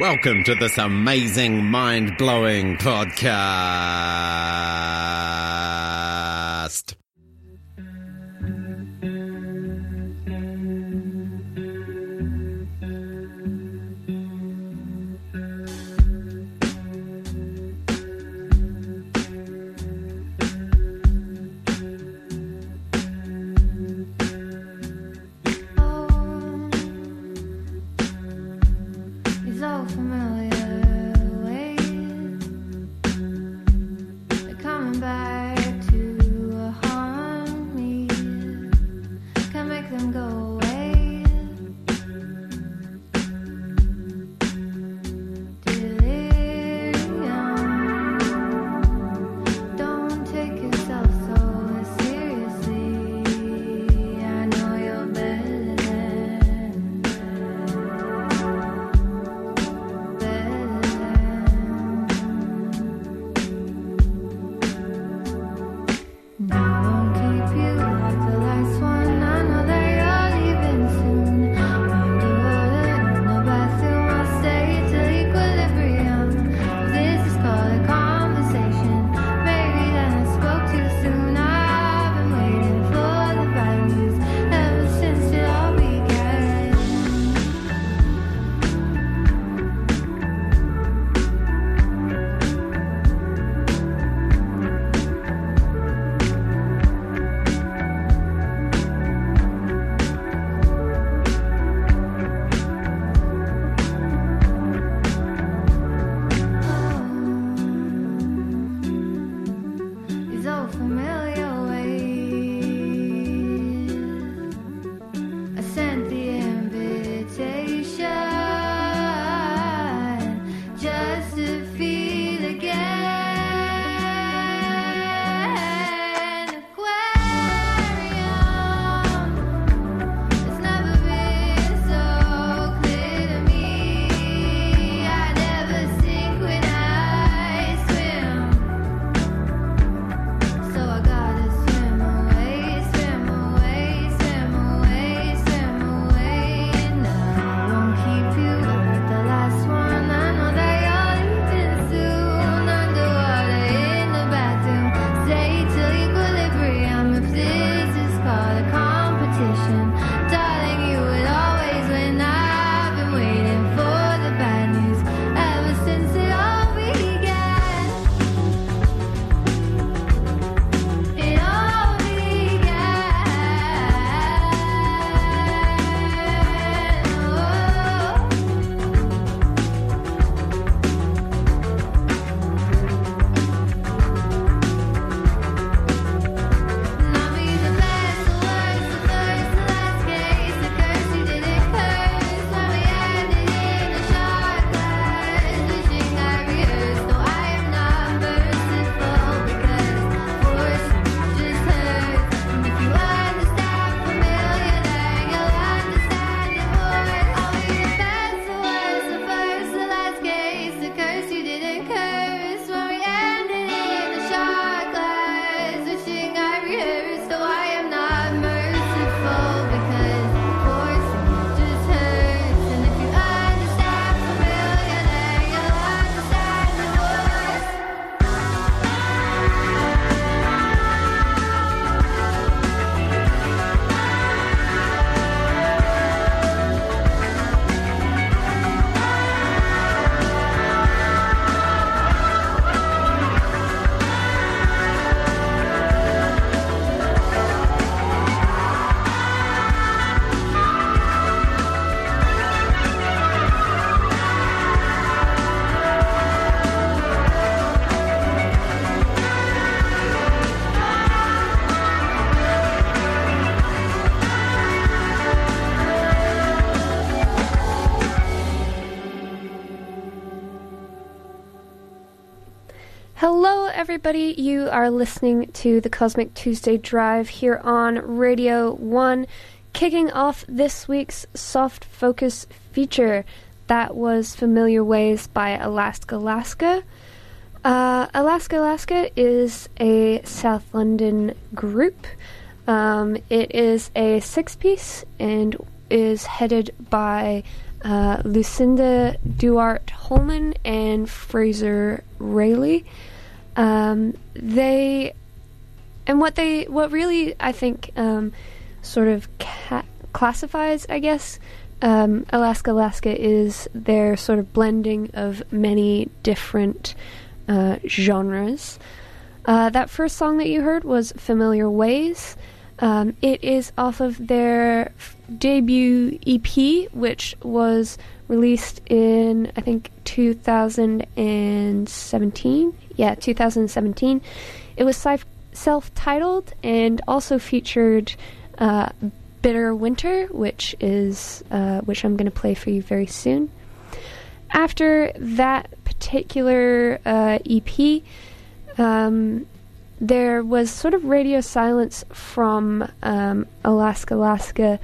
Welcome to this amazing, mind blowing podcast. everybody. You are listening to the Cosmic Tuesday Drive here on Radio 1, kicking off this week's soft focus feature. That was Familiar Ways by Alaska Alaska. Uh, Alaska Alaska is a South London group. Um, it is a six piece and is headed by uh, Lucinda Duarte Holman and Fraser Rayleigh. Um, they and what they what really I think um, sort of ca- classifies, I guess, um, Alaska Alaska is their sort of blending of many different uh, genres. Uh, that first song that you heard was Familiar Ways. Um, it is off of their f- debut EP, which was released in, I think, 2017. Yeah, 2017. It was self titled and also featured uh, Bitter Winter, which is uh, which I'm going to play for you very soon. After that particular uh, EP, um, there was sort of radio silence from um, Alaska, Alaska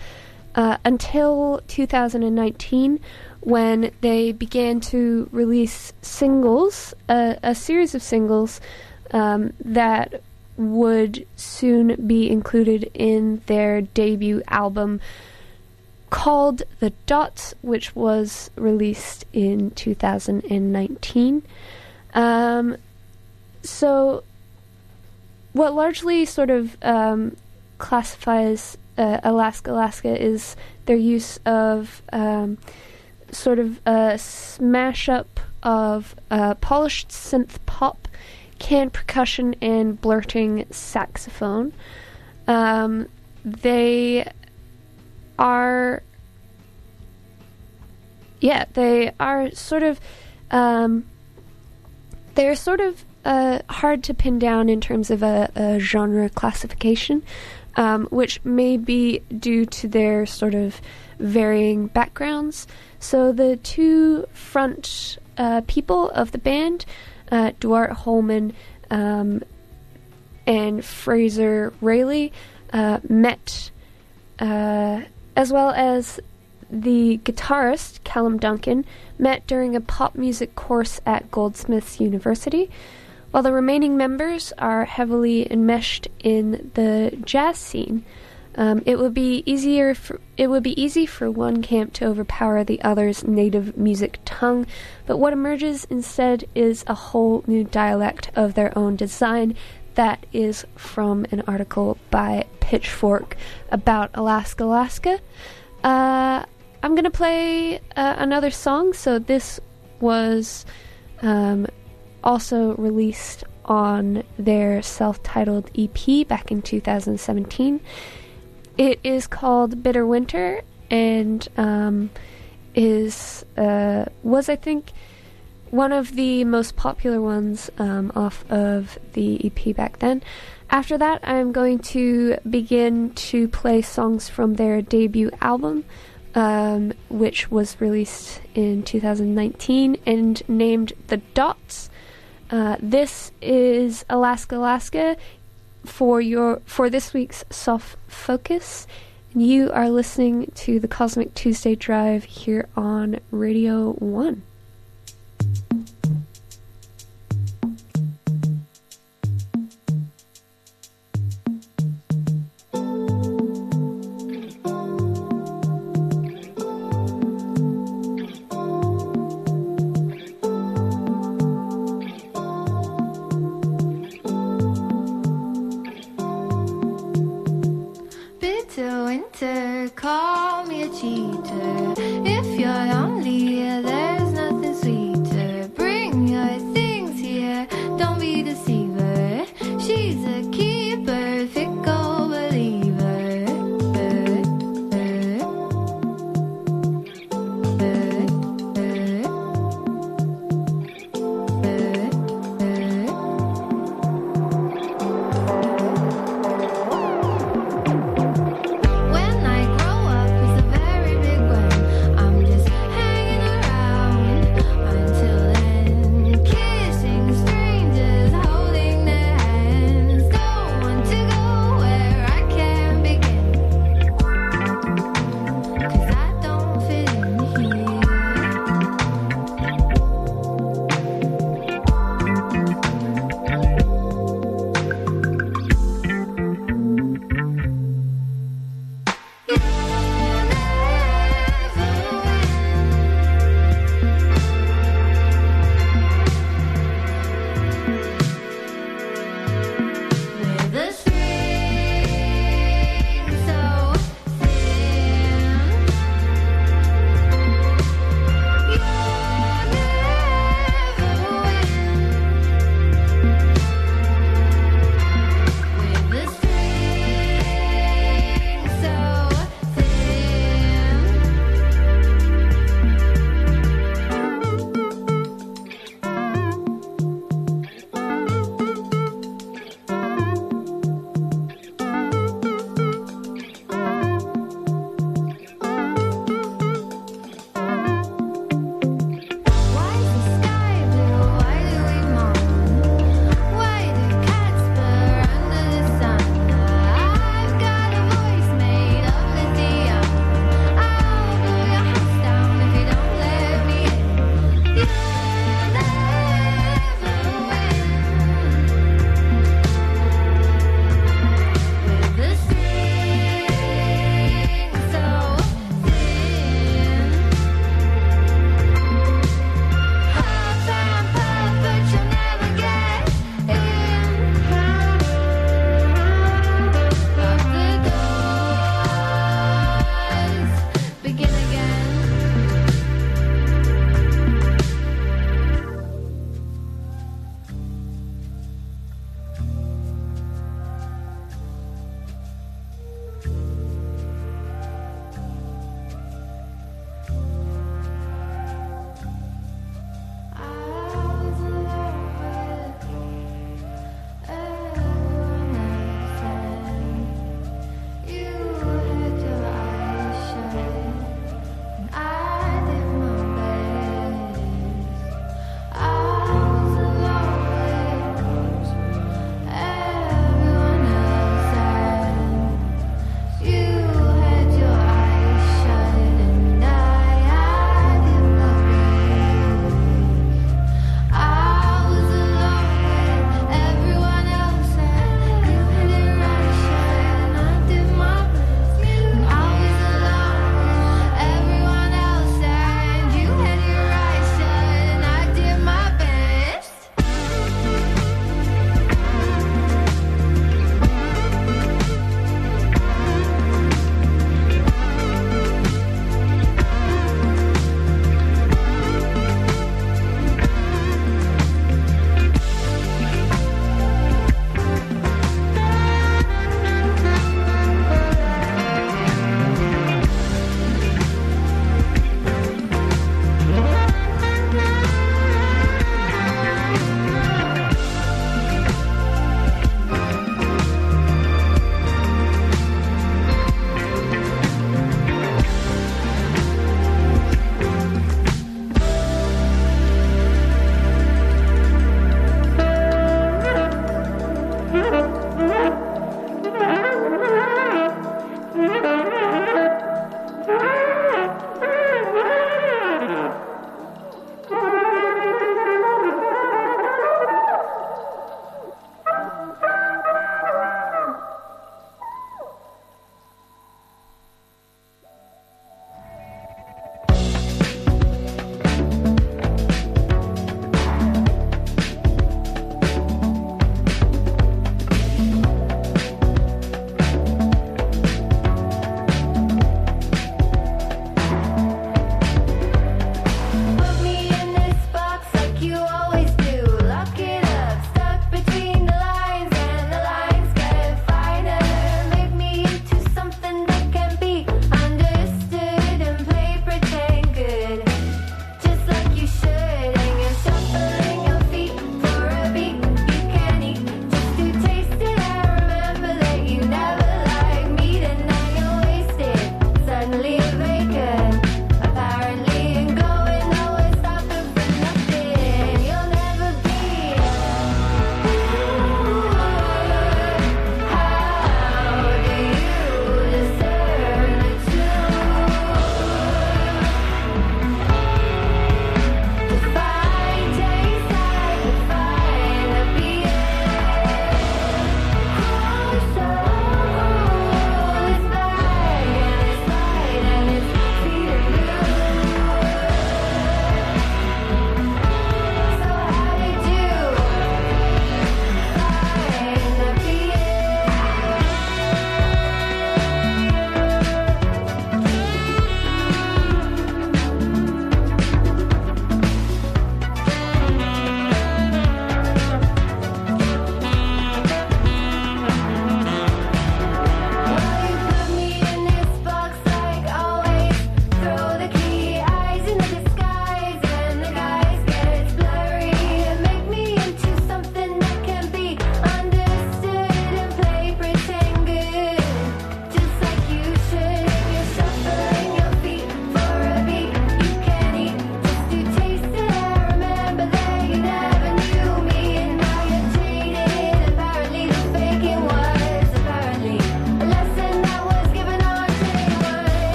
uh, until 2019 when they began to release singles, a series of singles um, that would soon be included in their debut album called The Dots, which was released in 2019. Um, so, what largely sort of um, classifies uh, Alaska Alaska is their use of um, sort of a smash up of uh, polished synth pop, canned percussion, and blurting saxophone. Um, they are, yeah, they are sort of, um, they're sort of uh, hard to pin down in terms of a, a genre classification, um, which may be due to their sort of varying backgrounds. So the two front uh, people of the band, uh, Duarte Holman um, and Fraser Rayleigh, uh, met, uh, as well as the guitarist Callum Duncan, met during a pop music course at Goldsmiths University, while the remaining members are heavily enmeshed in the jazz scene. Um, it would be easier. For, it would be easy for one camp to overpower the other's native music tongue, but what emerges instead is a whole new dialect of their own design. That is from an article by Pitchfork about Alaska, Alaska. Uh, I'm gonna play uh, another song. So this was um, also released on their self-titled EP back in 2017. It is called Bitter Winter and um, is uh, was I think one of the most popular ones um, off of the EP back then. After that, I'm going to begin to play songs from their debut album, um, which was released in 2019 and named The Dots. Uh, this is Alaska, Alaska for your for this week's soft focus. You are listening to the Cosmic Tuesday Drive here on Radio One.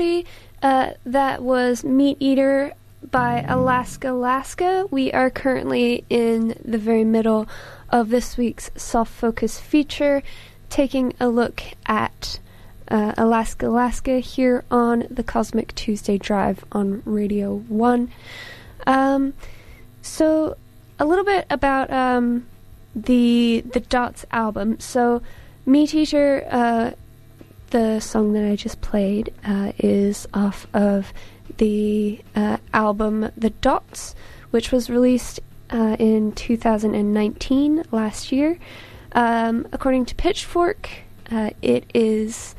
Uh, that was Meat Eater by Alaska Alaska. We are currently in the very middle of this week's soft focus feature, taking a look at uh, Alaska Alaska here on the Cosmic Tuesday Drive on Radio 1. Um, so, a little bit about um, the the Dots album. So, Meat Eater, uh, the song that I just played, uh, is off of the uh, album The Dots, which was released uh, in 2019, last year. Um, according to Pitchfork, uh, it is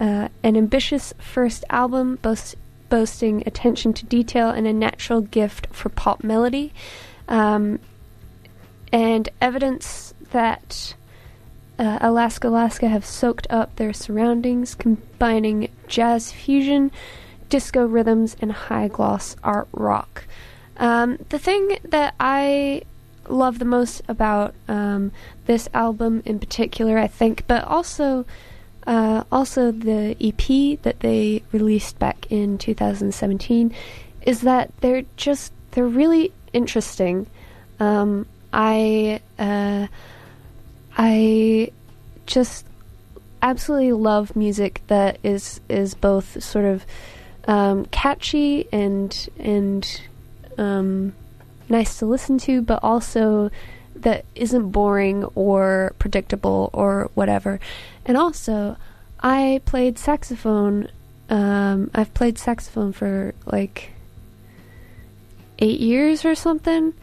uh, an ambitious first album boast- boasting attention to detail and a natural gift for pop melody. Um, and evidence that uh, Alaska Alaska have soaked up their surroundings, combining jazz fusion, disco rhythms, and high gloss art rock. Um, the thing that I love the most about um, this album in particular, I think, but also uh, also the EP that they released back in 2017, is that they're just they're really interesting. Um, I uh, I just absolutely love music that is is both sort of um, catchy and and um, nice to listen to, but also that isn't boring or predictable or whatever. And also, I played saxophone. Um, I've played saxophone for like eight years or something.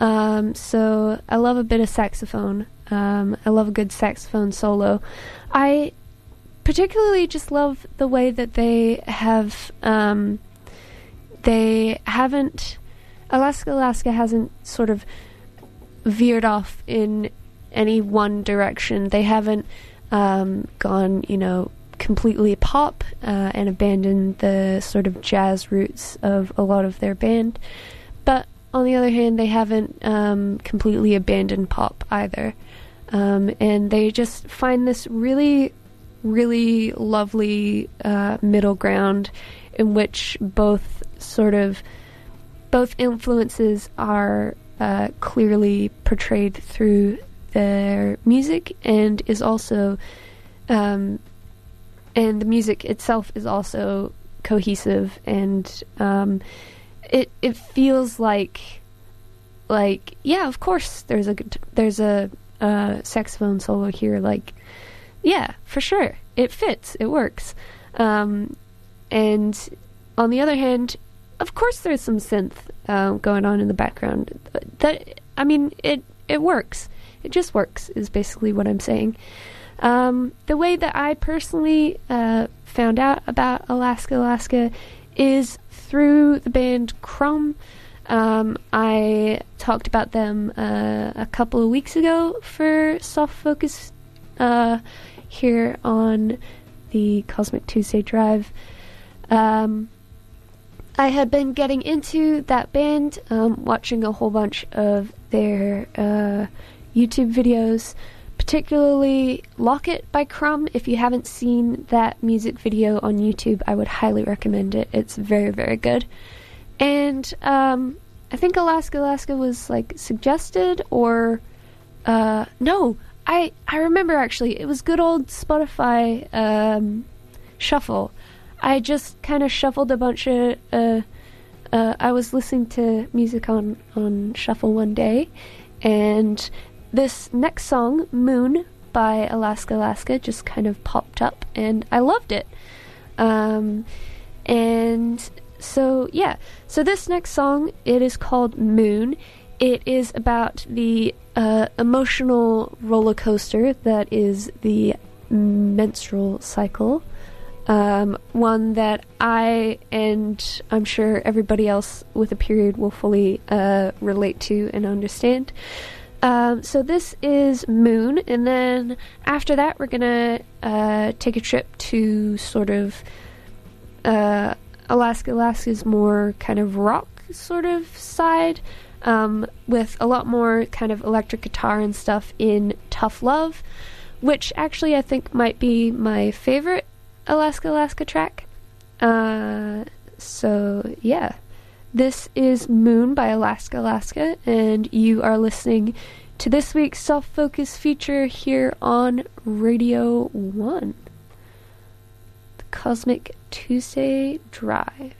Um, so I love a bit of saxophone. Um, I love a good saxophone solo. I particularly just love the way that they have. Um, they haven't. Alaska Alaska hasn't sort of veered off in any one direction. They haven't um, gone, you know, completely pop uh, and abandoned the sort of jazz roots of a lot of their band. But on the other hand, they haven't um, completely abandoned pop either. Um, and they just find this really, really lovely uh, middle ground in which both sort of both influences are uh, clearly portrayed through their music and is also um, and the music itself is also cohesive and um, it it feels like like yeah of course there's a there's a, uh saxophone solo here like yeah for sure. It fits. It works. Um, and on the other hand of course there's some synth uh, going on in the background. That i mean it it works. It just works is basically what i'm saying. Um, the way that i personally uh, found out about alaska alaska is through the band crumb um, i talked about them uh, a couple of weeks ago for soft focus uh, here on the cosmic tuesday drive um, I had been getting into that band, um, watching a whole bunch of their uh, YouTube videos, particularly Locket by Crumb. If you haven't seen that music video on YouTube, I would highly recommend it. It's very, very good. And um, I think Alaska Alaska was like suggested or uh, no, I I remember actually it was good old Spotify um, shuffle. I just kind of shuffled a bunch of. Uh, uh, I was listening to music on on shuffle one day, and this next song, "Moon" by Alaska Alaska, just kind of popped up, and I loved it. Um, and so yeah, so this next song, it is called "Moon." It is about the uh, emotional roller coaster that is the menstrual cycle um, one that I and I'm sure everybody else with a period will fully uh, relate to and understand. Um, so this is Moon, and then after that, we're gonna uh, take a trip to sort of uh, Alaska. Alaska's more kind of rock sort of side, um, with a lot more kind of electric guitar and stuff in Tough Love, which actually I think might be my favorite Alaska Alaska track. Uh, so, yeah. This is Moon by Alaska Alaska, and you are listening to this week's Self Focus feature here on Radio 1. The Cosmic Tuesday Drive.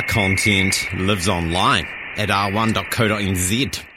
Our content lives online at r1.co.nz.